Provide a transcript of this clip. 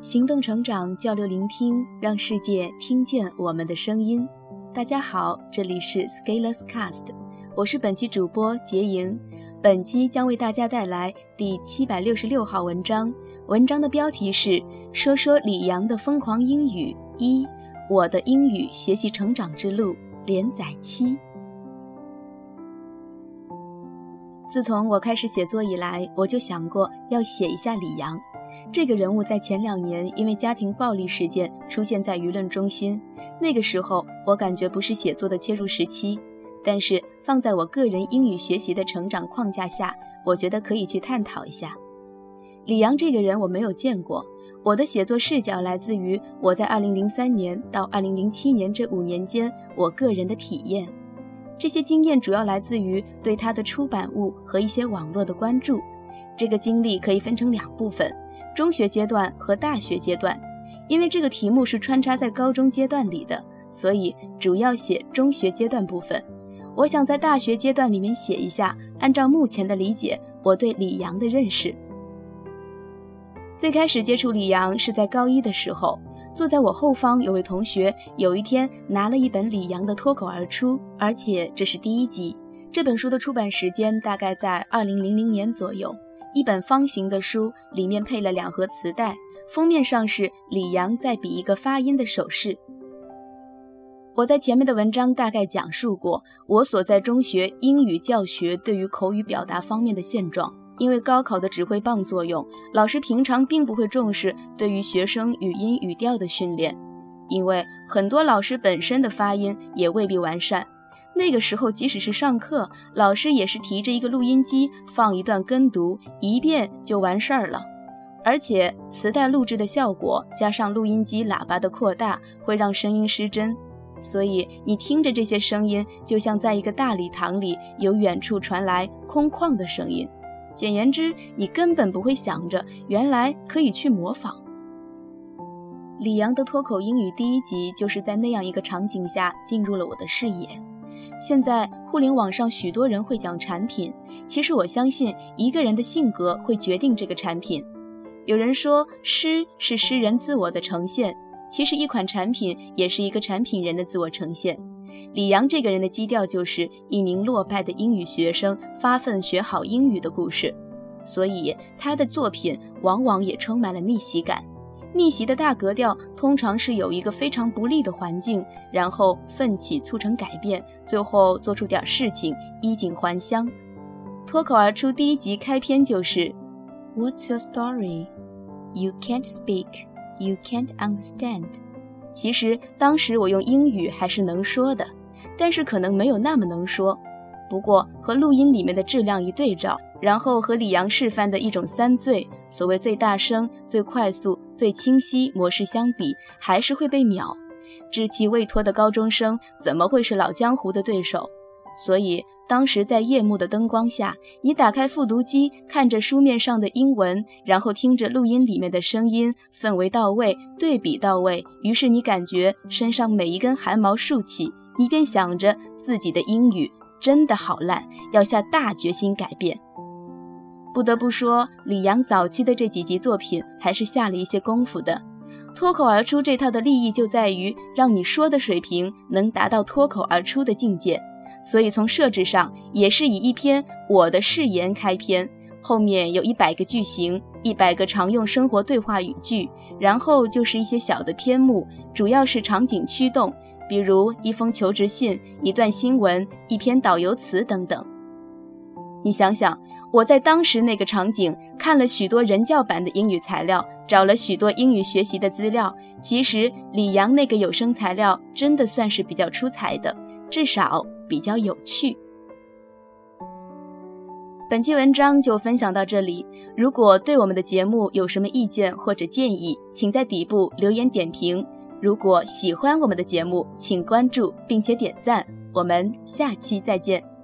行动、成长、交流、聆听，让世界听见我们的声音。大家好，这里是 Scaleless Cast，我是本期主播杰莹。本期将为大家带来第七百六十六号文章，文章的标题是《说说李阳的疯狂英语一：我的英语学习成长之路》连载期。自从我开始写作以来，我就想过要写一下李阳。这个人物在前两年因为家庭暴力事件出现在舆论中心，那个时候我感觉不是写作的切入时期，但是放在我个人英语学习的成长框架下，我觉得可以去探讨一下。李阳这个人我没有见过，我的写作视角来自于我在2003年到2007年这五年间我个人的体验，这些经验主要来自于对他的出版物和一些网络的关注。这个经历可以分成两部分。中学阶段和大学阶段，因为这个题目是穿插在高中阶段里的，所以主要写中学阶段部分。我想在大学阶段里面写一下，按照目前的理解，我对李阳的认识。最开始接触李阳是在高一的时候，坐在我后方有位同学，有一天拿了一本李阳的《脱口而出》，而且这是第一集。这本书的出版时间大概在二零零零年左右。一本方形的书，里面配了两盒磁带，封面上是李阳在比一个发音的手势。我在前面的文章大概讲述过我所在中学英语教学对于口语表达方面的现状。因为高考的指挥棒作用，老师平常并不会重视对于学生语音语调的训练，因为很多老师本身的发音也未必完善。那个时候，即使是上课，老师也是提着一个录音机放一段跟读，一遍就完事儿了。而且磁带录制的效果加上录音机喇叭的扩大，会让声音失真，所以你听着这些声音，就像在一个大礼堂里有远处传来空旷的声音。简言之，你根本不会想着原来可以去模仿。李阳的脱口英语第一集就是在那样一个场景下进入了我的视野。现在互联网上许多人会讲产品，其实我相信一个人的性格会决定这个产品。有人说诗是诗人自我的呈现，其实一款产品也是一个产品人的自我呈现。李阳这个人的基调就是一名落败的英语学生发奋学好英语的故事，所以他的作品往往也充满了逆袭感。逆袭的大格调通常是有一个非常不利的环境，然后奋起促成改变，最后做出点事情，衣锦还乡。脱口而出第一集开篇就是，What's your story? You can't speak, you can't understand。其实当时我用英语还是能说的，但是可能没有那么能说。不过和录音里面的质量一对照。然后和李阳示范的一种三最，所谓最大声、最快速、最清晰模式相比，还是会被秒。稚气未脱的高中生怎么会是老江湖的对手？所以当时在夜幕的灯光下，你打开复读机，看着书面上的英文，然后听着录音里面的声音，氛围到位，对比到位，于是你感觉身上每一根汗毛竖起，你便想着自己的英语真的好烂，要下大决心改变。不得不说，李阳早期的这几集作品还是下了一些功夫的。脱口而出这套的利益就在于让你说的水平能达到脱口而出的境界，所以从设置上也是以一篇我的誓言开篇，后面有一百个句型，一百个常用生活对话语句，然后就是一些小的篇目，主要是场景驱动，比如一封求职信、一段新闻、一篇导游词等等。你想想。我在当时那个场景看了许多人教版的英语材料，找了许多英语学习的资料。其实李阳那个有声材料真的算是比较出彩的，至少比较有趣。本期文章就分享到这里。如果对我们的节目有什么意见或者建议，请在底部留言点评。如果喜欢我们的节目，请关注并且点赞。我们下期再见。